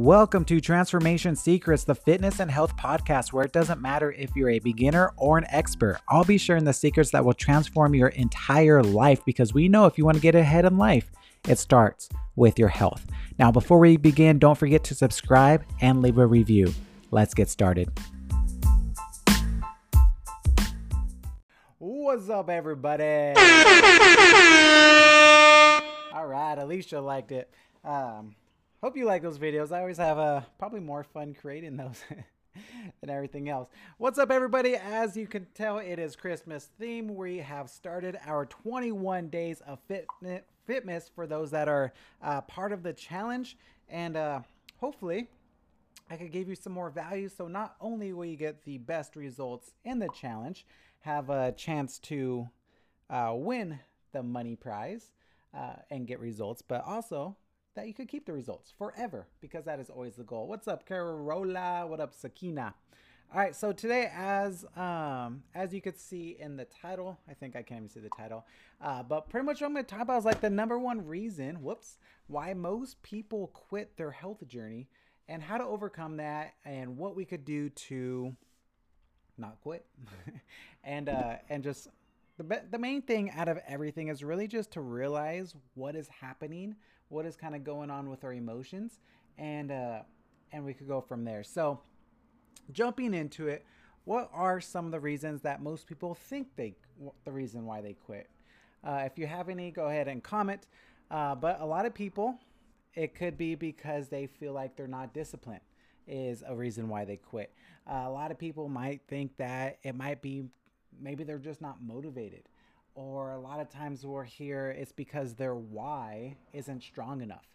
Welcome to Transformation Secrets, the fitness and health podcast where it doesn't matter if you're a beginner or an expert. I'll be sharing the secrets that will transform your entire life because we know if you want to get ahead in life, it starts with your health. Now, before we begin, don't forget to subscribe and leave a review. Let's get started. What's up, everybody? All right, Alicia liked it. Um, hope you like those videos. I always have uh, probably more fun creating those than everything else. What's up, everybody? As you can tell, it is Christmas theme. We have started our 21 days of fitness, fitness for those that are uh, part of the challenge, and uh, hopefully. I could give you some more value. So not only will you get the best results in the challenge, have a chance to uh, win the money prize uh, and get results, but also that you could keep the results forever because that is always the goal. What's up, Carola? What up, Sakina? All right, so today, as um, as you could see in the title, I think I can't even see the title, uh, but pretty much what I'm going to talk about is like the number one reason, whoops, why most people quit their health journey and how to overcome that and what we could do to not quit and uh and just the, the main thing out of everything is really just to realize what is happening what is kind of going on with our emotions and uh and we could go from there so jumping into it what are some of the reasons that most people think they the reason why they quit uh, if you have any go ahead and comment uh, but a lot of people it could be because they feel like they're not disciplined is a reason why they quit. Uh, a lot of people might think that it might be maybe they're just not motivated. Or a lot of times we're here, it's because their why isn't strong enough.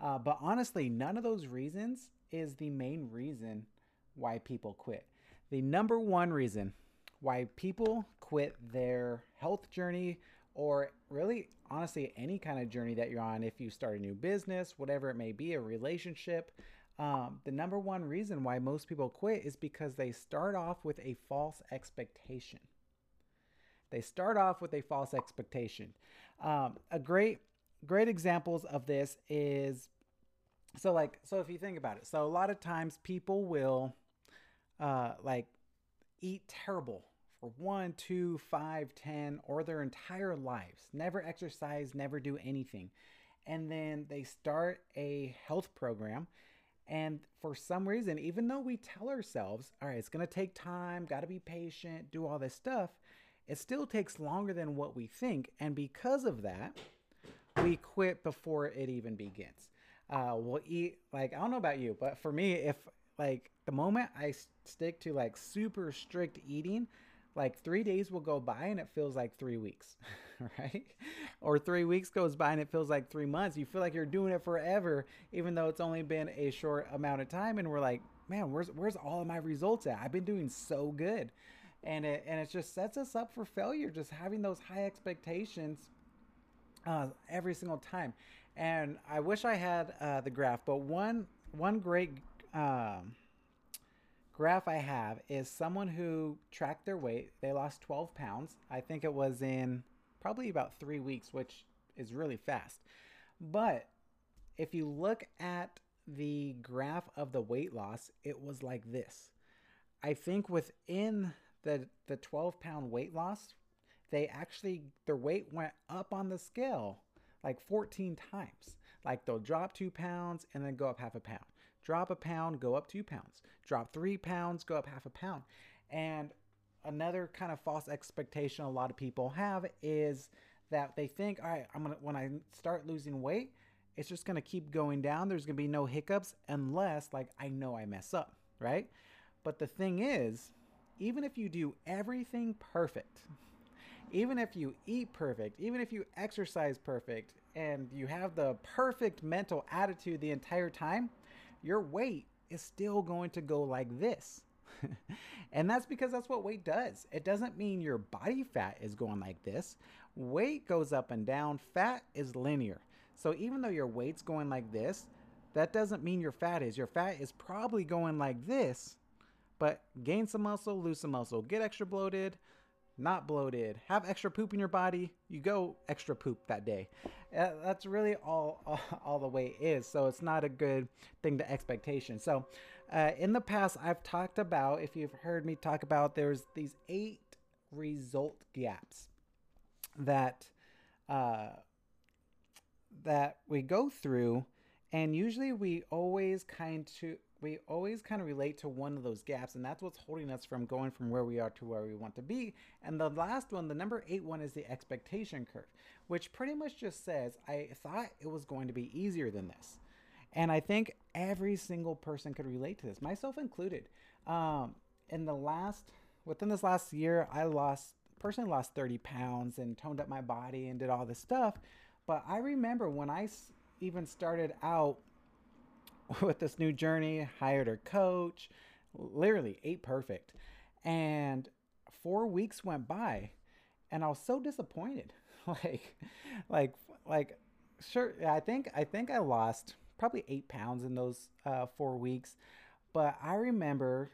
Uh, but honestly, none of those reasons is the main reason why people quit. The number one reason why people quit their health journey or really honestly any kind of journey that you're on if you start a new business whatever it may be a relationship um, the number one reason why most people quit is because they start off with a false expectation they start off with a false expectation um, a great great examples of this is so like so if you think about it so a lot of times people will uh, like eat terrible for one, two, five, ten, or their entire lives. Never exercise, never do anything. And then they start a health program. And for some reason, even though we tell ourselves, all right, it's going to take time, got to be patient, do all this stuff, it still takes longer than what we think. And because of that, we quit before it even begins. Uh, we'll eat, like, I don't know about you, but for me, if like the moment I stick to like super strict eating, like three days will go by and it feels like three weeks, right? Or three weeks goes by and it feels like three months. You feel like you're doing it forever, even though it's only been a short amount of time. And we're like, man, where's where's all of my results at? I've been doing so good, and it and it just sets us up for failure. Just having those high expectations uh, every single time. And I wish I had uh, the graph, but one one great. Um, graph I have is someone who tracked their weight. They lost 12 pounds. I think it was in probably about three weeks, which is really fast. But if you look at the graph of the weight loss, it was like this. I think within the the 12 pound weight loss, they actually their weight went up on the scale like 14 times. Like they'll drop two pounds and then go up half a pound drop a pound, go up two pounds. Drop three pounds, go up half a pound. And another kind of false expectation a lot of people have is that they think, all right, I'm gonna when I start losing weight, it's just gonna keep going down. There's gonna be no hiccups unless like I know I mess up, right? But the thing is, even if you do everything perfect, even if you eat perfect, even if you exercise perfect, and you have the perfect mental attitude the entire time, your weight is still going to go like this. and that's because that's what weight does. It doesn't mean your body fat is going like this. Weight goes up and down, fat is linear. So even though your weight's going like this, that doesn't mean your fat is. Your fat is probably going like this, but gain some muscle, lose some muscle, get extra bloated, not bloated, have extra poop in your body, you go extra poop that day. Uh, that's really all, all, all the way is. So it's not a good thing to expectation. So uh, in the past, I've talked about, if you've heard me talk about, there's these eight result gaps that uh, that we go through, and usually we always kind to we always kind of relate to one of those gaps, and that's what's holding us from going from where we are to where we want to be. And the last one, the number eight one, is the expectation curve, which pretty much just says, I thought it was going to be easier than this. And I think every single person could relate to this, myself included. Um, in the last, within this last year, I lost, personally lost 30 pounds and toned up my body and did all this stuff. But I remember when I even started out with this new journey, hired a coach, literally ate perfect. And four weeks went by and I was so disappointed. like, like, like, sure. I think, I think I lost probably eight pounds in those uh, four weeks. But I remember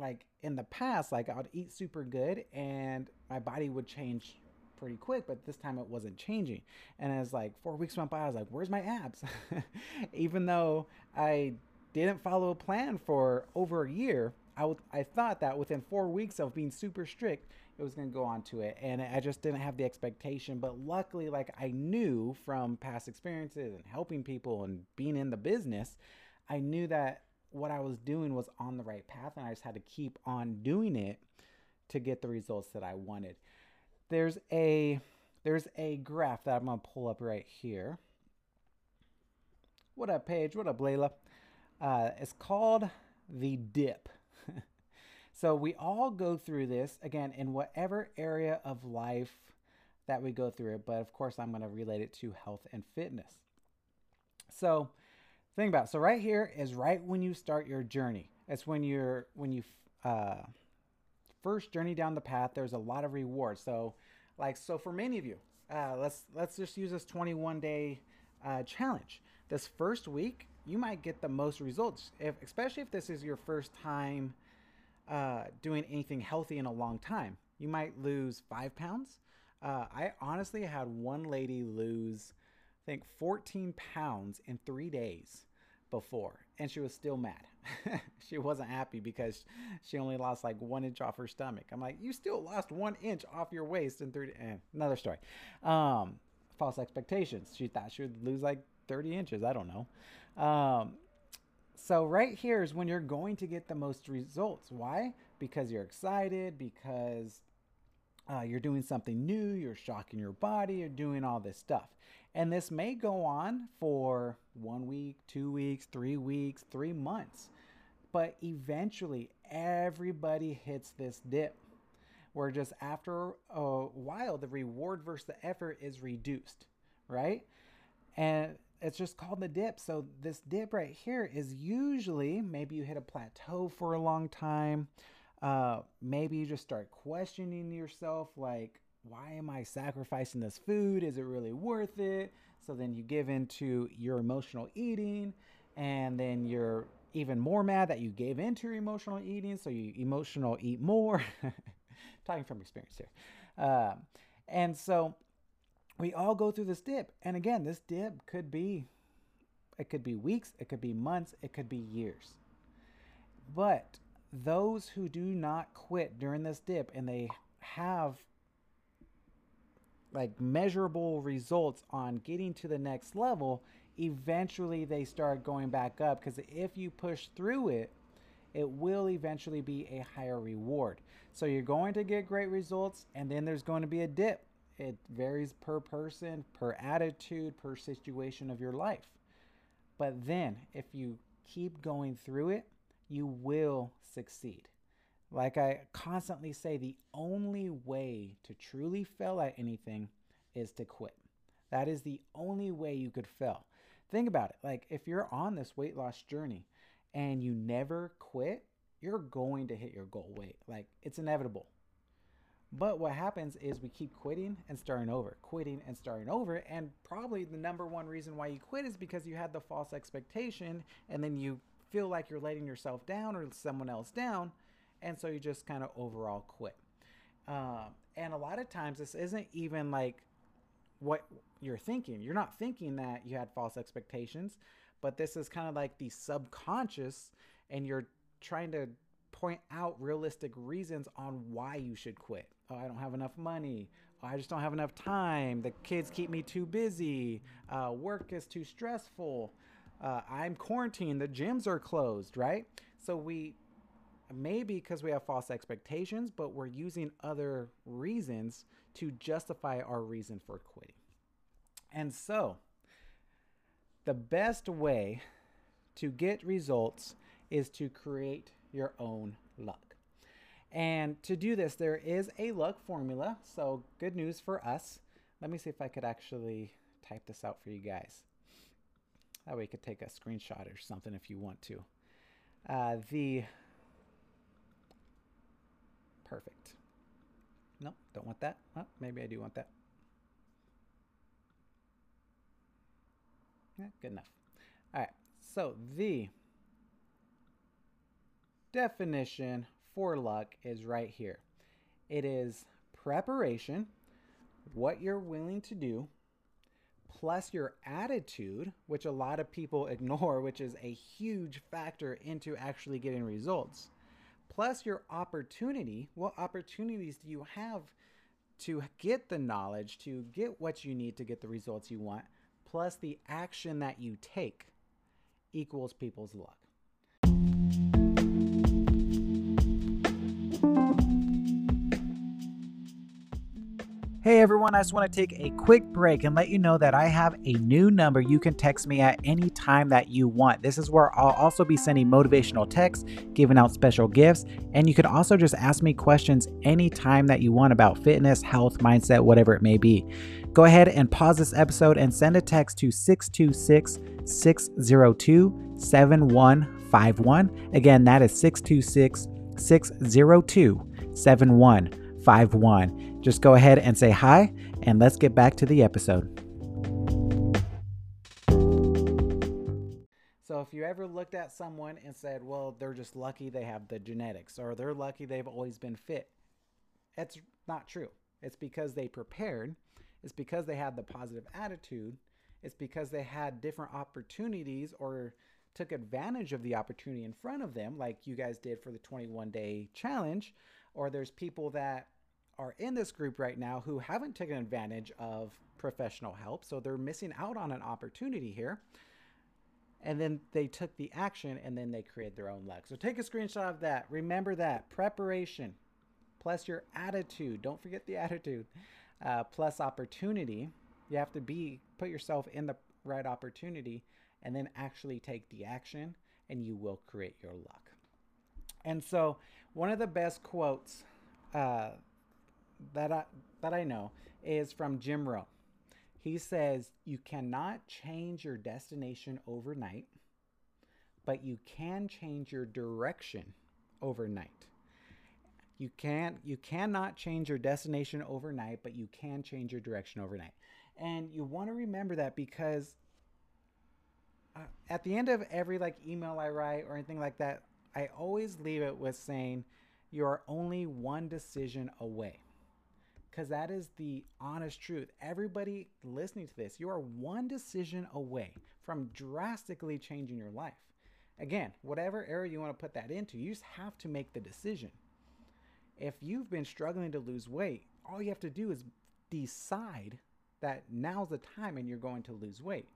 like in the past, like I'd eat super good and my body would change pretty quick, but this time it wasn't changing. And as like four weeks went by, I was like, where's my abs? Even though I didn't follow a plan for over a year, I, w- I thought that within four weeks of being super strict, it was going to go on to it. And I just didn't have the expectation. But luckily, like I knew from past experiences and helping people and being in the business, I knew that what I was doing was on the right path. And I just had to keep on doing it to get the results that I wanted there's a there's a graph that I'm gonna pull up right here. What up, Paige? What up, Layla? Uh, it's called the dip. so we all go through this again in whatever area of life that we go through it, but of course I'm to relate it to health and fitness. So think about it. so right here is right when you start your journey. It's when you're when you uh, first journey down the path, there's a lot of rewards. So, like, so for many of you, uh, let's let's just use this 21 day uh, challenge. This first week, you might get the most results, if, especially if this is your first time uh, doing anything healthy in a long time. You might lose five pounds. Uh, I honestly had one lady lose, I think, 14 pounds in three days before, and she was still mad. she wasn't happy because she only lost like one inch off her stomach. I'm like, you still lost one inch off your waist in 30. Eh, another story. Um, false expectations. She thought she would lose like 30 inches. I don't know. Um, so right here is when you're going to get the most results. Why? Because you're excited, because uh, you're doing something new, you're shocking your body, you're doing all this stuff. And this may go on for one week, two weeks, three weeks, three months. But eventually, everybody hits this dip where just after a while, the reward versus the effort is reduced, right? And it's just called the dip. So, this dip right here is usually maybe you hit a plateau for a long time. Uh, maybe you just start questioning yourself, like, why am I sacrificing this food? Is it really worth it? So then you give into your emotional eating, and then you're even more mad that you gave into your emotional eating. So you emotional eat more. Talking from experience here. Um, and so we all go through this dip. And again, this dip could be, it could be weeks, it could be months, it could be years. But those who do not quit during this dip and they have like measurable results on getting to the next level, eventually they start going back up because if you push through it, it will eventually be a higher reward. So you're going to get great results and then there's going to be a dip. It varies per person, per attitude, per situation of your life. But then if you keep going through it, you will succeed. Like I constantly say, the only way to truly fail at anything is to quit. That is the only way you could fail. Think about it. Like if you're on this weight loss journey and you never quit, you're going to hit your goal weight. Like it's inevitable. But what happens is we keep quitting and starting over, quitting and starting over. And probably the number one reason why you quit is because you had the false expectation and then you feel like you're letting yourself down or someone else down and so you just kind of overall quit. Uh, and a lot of times, this isn't even like what you're thinking. You're not thinking that you had false expectations, but this is kind of like the subconscious, and you're trying to point out realistic reasons on why you should quit. Oh, I don't have enough money. Oh, I just don't have enough time. The kids keep me too busy. Uh, work is too stressful. Uh, I'm quarantined. The gyms are closed, right? So we maybe because we have false expectations, but we're using other reasons to justify our reason for quitting. And so, the best way to get results is to create your own luck. And to do this, there is a luck formula. So, good news for us. Let me see if I could actually type this out for you guys. That way, you could take a screenshot or something if you want to. Uh, the perfect. No, don't want that. Maybe I do want that. Yeah, good enough. All right. So the definition for luck is right here. It is preparation, what you're willing to do, plus your attitude, which a lot of people ignore, which is a huge factor into actually getting results, plus your opportunity. What opportunities do you have to get the knowledge, to get what you need to get the results you want, plus the action that you take equals people's luck. Hey everyone, I just want to take a quick break and let you know that I have a new number you can text me at any time that you want. This is where I'll also be sending motivational texts, giving out special gifts, and you can also just ask me questions anytime that you want about fitness, health, mindset, whatever it may be. Go ahead and pause this episode and send a text to 626 602 7151. Again, that is 626 602 7151. Just go ahead and say hi, and let's get back to the episode. So, if you ever looked at someone and said, well, they're just lucky they have the genetics, or they're lucky they've always been fit, that's not true. It's because they prepared, it's because they had the positive attitude, it's because they had different opportunities or took advantage of the opportunity in front of them, like you guys did for the 21 day challenge, or there's people that are in this group right now who haven't taken advantage of professional help. So they're missing out on an opportunity here. And then they took the action and then they created their own luck. So take a screenshot of that. Remember that preparation plus your attitude. Don't forget the attitude. Uh, plus opportunity. You have to be put yourself in the right opportunity and then actually take the action and you will create your luck. And so one of the best quotes uh, that I that I know is from Jim Rohn. He says you cannot change your destination overnight, but you can change your direction overnight. You can't you cannot change your destination overnight, but you can change your direction overnight. And you want to remember that because uh, at the end of every like email I write or anything like that, I always leave it with saying you are only one decision away because that is the honest truth. Everybody listening to this, you are one decision away from drastically changing your life. Again, whatever area you want to put that into, you just have to make the decision. If you've been struggling to lose weight, all you have to do is decide that now's the time and you're going to lose weight.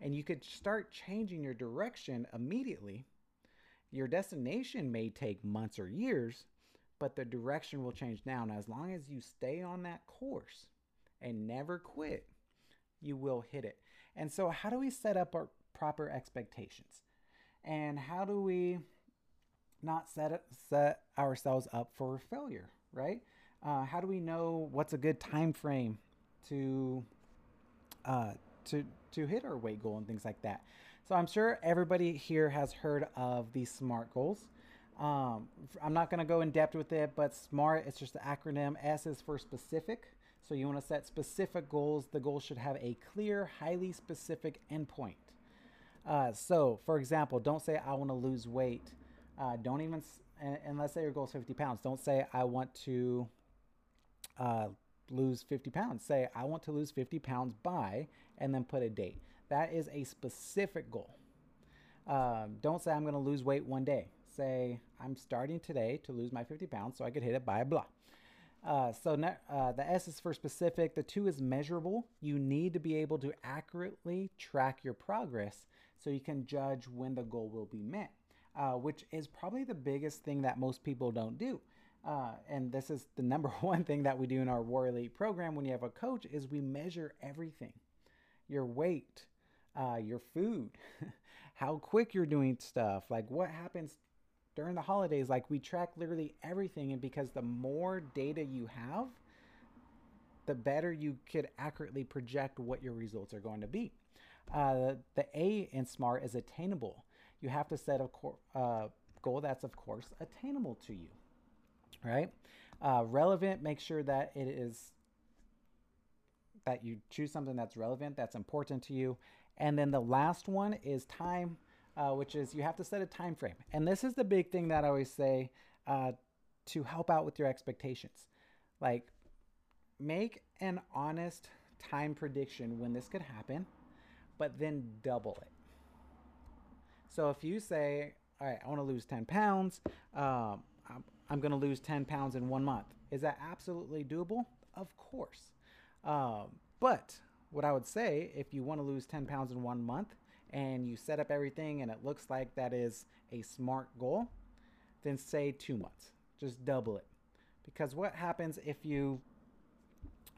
And you could start changing your direction immediately. Your destination may take months or years, but the direction will change now. And as long as you stay on that course and never quit, you will hit it. And so, how do we set up our proper expectations? And how do we not set set ourselves up for failure, right? Uh, how do we know what's a good time frame to uh, to to hit our weight goal and things like that? So I'm sure everybody here has heard of these SMART goals. Um, I'm not going to go in depth with it, but SMART, it's just the acronym. S is for specific. So you want to set specific goals. The goal should have a clear, highly specific endpoint. Uh, so, for example, don't say, I want to lose weight. Uh, don't even, and, let's say your goal is 50 pounds. Don't say, I want to uh, lose 50 pounds. Say, I want to lose 50 pounds by, and then put a date. That is a specific goal. Um, don't say, I'm going to lose weight one day. Say, I'm starting today to lose my 50 pounds so I could hit it by blah. Uh, so uh, the S is for specific. The two is measurable. You need to be able to accurately track your progress so you can judge when the goal will be met, uh, which is probably the biggest thing that most people don't do. Uh, and this is the number one thing that we do in our War Elite program when you have a coach is we measure everything. Your weight, uh, your food, how quick you're doing stuff, like what happens during the holidays. Like we track literally everything. And because the more data you have, the better you could accurately project what your results are going to be. Uh, the A in SMART is attainable. You have to set a uh, goal that's, of course, attainable to you right? Uh, relevant, make sure that it is that you choose something that's relevant, that's important to you. And then the last one is time, uh, which is you have to set a time frame. And this is the big thing that I always say uh, to help out with your expectations. Like, make an honest time prediction when this could happen, but then double it. So if you say, all right, I want to lose 10 pounds, um, I'm going to lose 10 pounds in one month. Is that absolutely doable? Of course. Um, but what I would say, if you want to lose 10 pounds in one month and you set up everything and it looks like that is a smart goal, then say two months. Just double it. Because what happens if you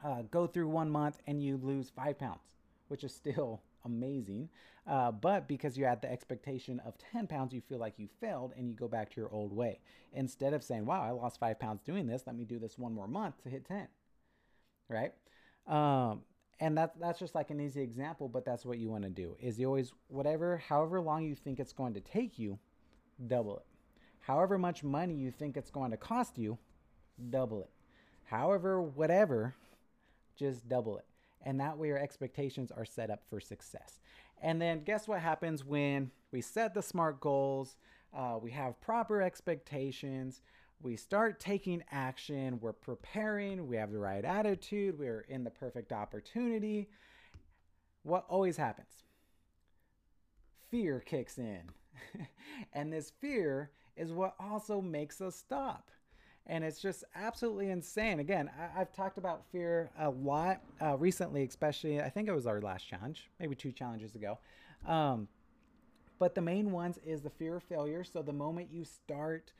uh, go through one month and you lose five pounds, which is still amazing. Uh, but because you had the expectation of 10 pounds, you feel like you failed and you go back to your old way. Instead of saying, wow, I lost five pounds doing this, let me do this one more month to hit 10. Right? Um, and that, that's just like an easy example, but that's what you want to do is you always, whatever, however long you think it's going to take you, double it. However much money you think it's going to cost you, double it. However, whatever, just double it and that way your expectations are set up for success. And then guess what happens when we set the SMART goals, uh, we have proper expectations, we start taking action, we're preparing, we have the right attitude, we're in the perfect opportunity. What always happens? Fear kicks in. and this fear is what also makes us stop and it's just absolutely insane. Again, I, have talked about fear a lot uh, recently, especially I think it was our last challenge, maybe two challenges ago. Um, but the main ones is the fear of failure. So the moment you start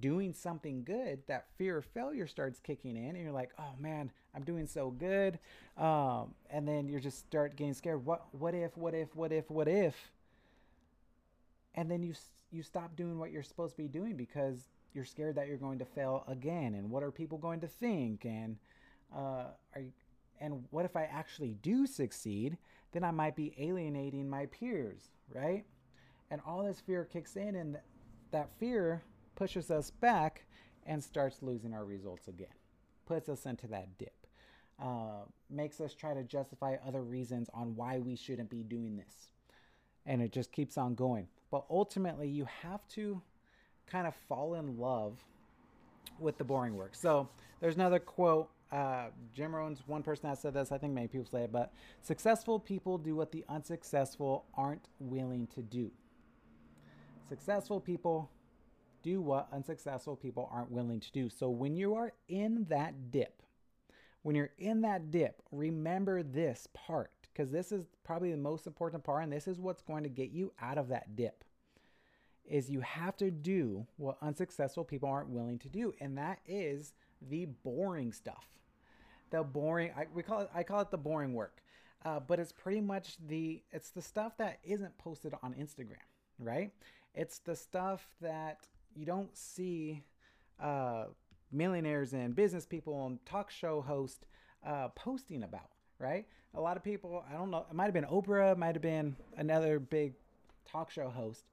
doing something good, that fear of failure starts kicking in, and you're like, "Oh man, I'm doing so good," um, and then you just start getting scared. What? What if? What if? What if? What if? And then you you stop doing what you're supposed to be doing because you're scared that you're going to fail again and what are people going to think and uh, are you, and what if I actually do succeed? Then I might be alienating my peers, right? And all this fear kicks in, and th- that fear pushes us back and starts losing our results again, puts us into that dip, uh, makes us try to justify other reasons on why we shouldn't be doing this. And it just keeps on going. But ultimately, you have to kind of fall in love with the boring work. So there's another quote. Uh, Jim Rohn's one person that said this. I think many people say it, but successful people do what the unsuccessful aren't willing to do. Successful people do what unsuccessful people aren't willing to do. So when you are in that dip, when you're in that dip, remember this part because this is probably the most important part, and this is what's going to get you out of that dip is you have to do what unsuccessful people aren't willing to do, and that is the boring stuff. The boring, I, we call it, I call it the boring work, uh, but it's pretty much the, it's the stuff that isn't posted on Instagram, right? It's the stuff that you don't see uh, millionaires and business people and talk show hosts uh, posting about, right? A lot of people, I don't know, it might have been Oprah, might have been another big talk show host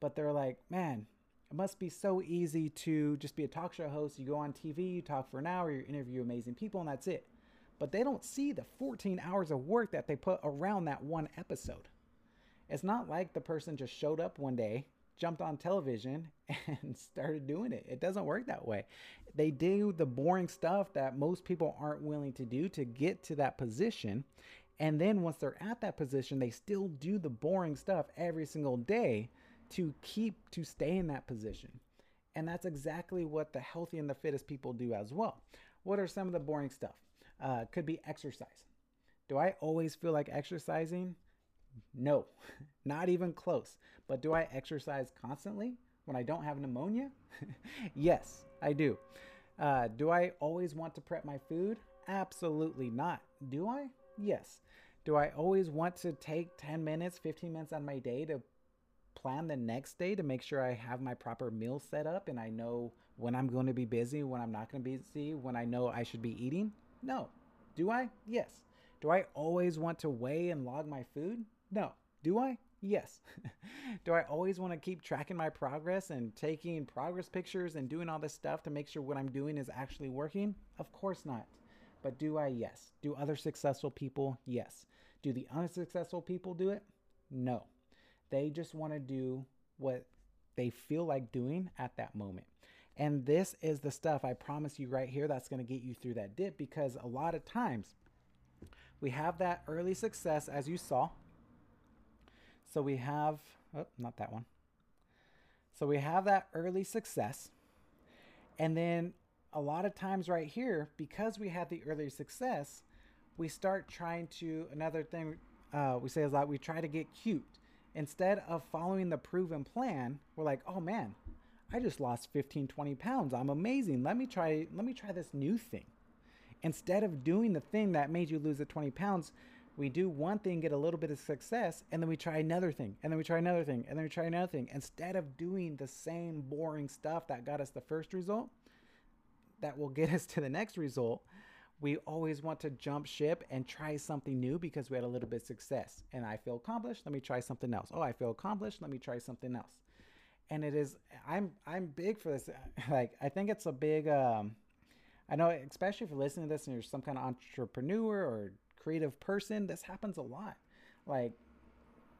but they're like, man, it must be so easy to just be a talk show host. You go on TV, you talk for an hour, you interview amazing people, and that's it. But they don't see the 14 hours of work that they put around that one episode. It's not like the person just showed up one day, jumped on television and started doing it. It doesn't work that way. They do the boring stuff that most people aren't willing to do to get to that position. And then once they're at that position, they still do the boring stuff every single day to keep to stay in that position. And that's exactly what the healthy and the fittest people do as well. What are some of the boring stuff? Uh, could be exercise. Do I always feel like exercising? No, not even close. But do I exercise constantly when I don't have pneumonia? yes, I do. Uh, do I always want to prep my food? Absolutely not. Do I? Yes. Do I always want to take 10 minutes, 15 minutes on my day to plan the next day to make sure I have my proper meal set up and I know when I'm going to be busy, when I'm not going to be busy, when I know I should be eating? No. Do I? Yes. Do I always want to weigh and log my food? No. Do I? Yes. Do I always want to keep tracking my progress and taking progress pictures and doing all this stuff to make sure what I'm doing is actually working? Of course not. But do I? Yes. Do other successful people? Yes. Do the unsuccessful people do it? No. They just want to do what they feel like doing at that moment. And this is the stuff I promise you right here that's going to get you through that dip because a lot of times we have that early success as you saw. So we have, oh, not that one. So we have that early success. And then a lot of times right here, because we had the early success, we start trying to, another thing uh, we say is that we try to get cute. Instead of following the proven plan, we're like, oh man, I just lost 15, 20 pounds. I'm amazing. Let me try, let me try this new thing. Instead of doing the thing that made you lose the 20 pounds, we do one thing, get a little bit of success, and then we try another thing, and then we try another thing, and then we try another thing. Instead of doing the same boring stuff that got us the first result, that will get us to the next result, we always want to jump ship and try something new because we had a little bit of success. And I feel accomplished, let me try something else. Oh, I feel accomplished, let me try something else. And it is I'm I'm big for this. Like I think it's a big um I know especially if you're listening to this and you're some kind of entrepreneur or creative person, this happens a lot. Like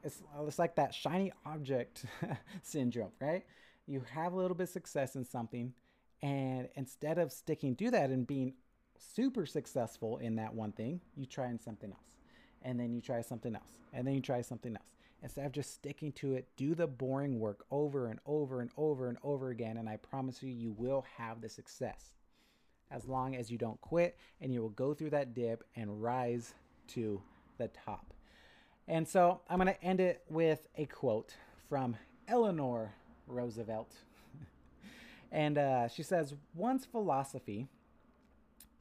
it's it's like that shiny object syndrome, right? You have a little bit of success in something and instead of sticking to that and being super successful in that one thing, you try in something else. And then you try something else. And then you try something else. Instead of just sticking to it, do the boring work over and over and over and over again. And I promise you, you will have the success as long as you don't quit and you will go through that dip and rise to the top. And so I'm going to end it with a quote from Eleanor Roosevelt. and uh, she says, One's philosophy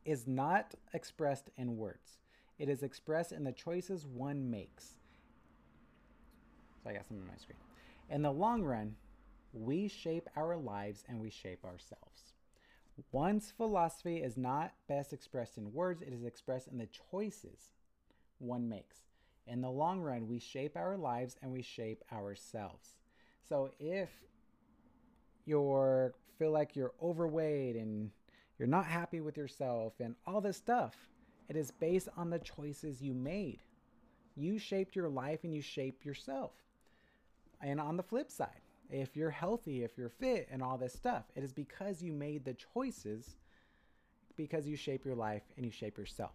is not expressed in words. It is expressed in the choices one makes. So I got something on my screen. In the long run, we shape our lives and we shape ourselves. One's philosophy is not best expressed in words, it is expressed in the choices one makes. In the long run, we shape our lives and we shape ourselves. So if you feel like you're overweight and you're not happy with yourself and all this stuff. It is based on the choices you made. You shaped your life and you shape yourself. And on the flip side, if you're healthy, if you're fit, and all this stuff, it is because you made the choices because you shape your life and you shape yourself.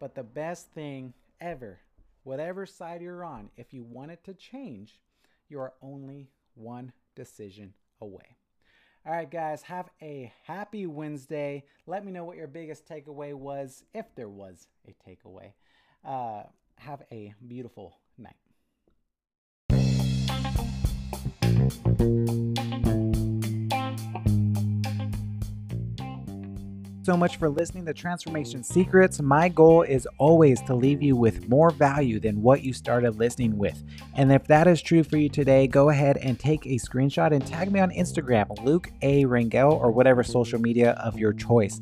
But the best thing ever, whatever side you're on, if you want it to change, you are only one decision away. All right, guys, have a happy Wednesday. Let me know what your biggest takeaway was, if there was a takeaway. Uh, have a beautiful night so much for listening to Transformation Secrets. My goal is always to leave you with more value than what you started listening with. And if that is true for you today, go ahead and take a screenshot and tag me on Instagram, Luke A. Rangel, or whatever social media of your choice.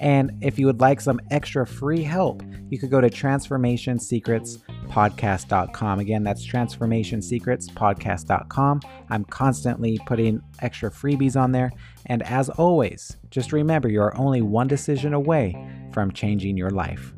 And if you would like some extra free help, you could go to transformationsecretspodcast.com. Again, that's transformationsecretspodcast.com. I'm constantly putting extra freebies on there. And as always, just remember you are only one decision away from changing your life.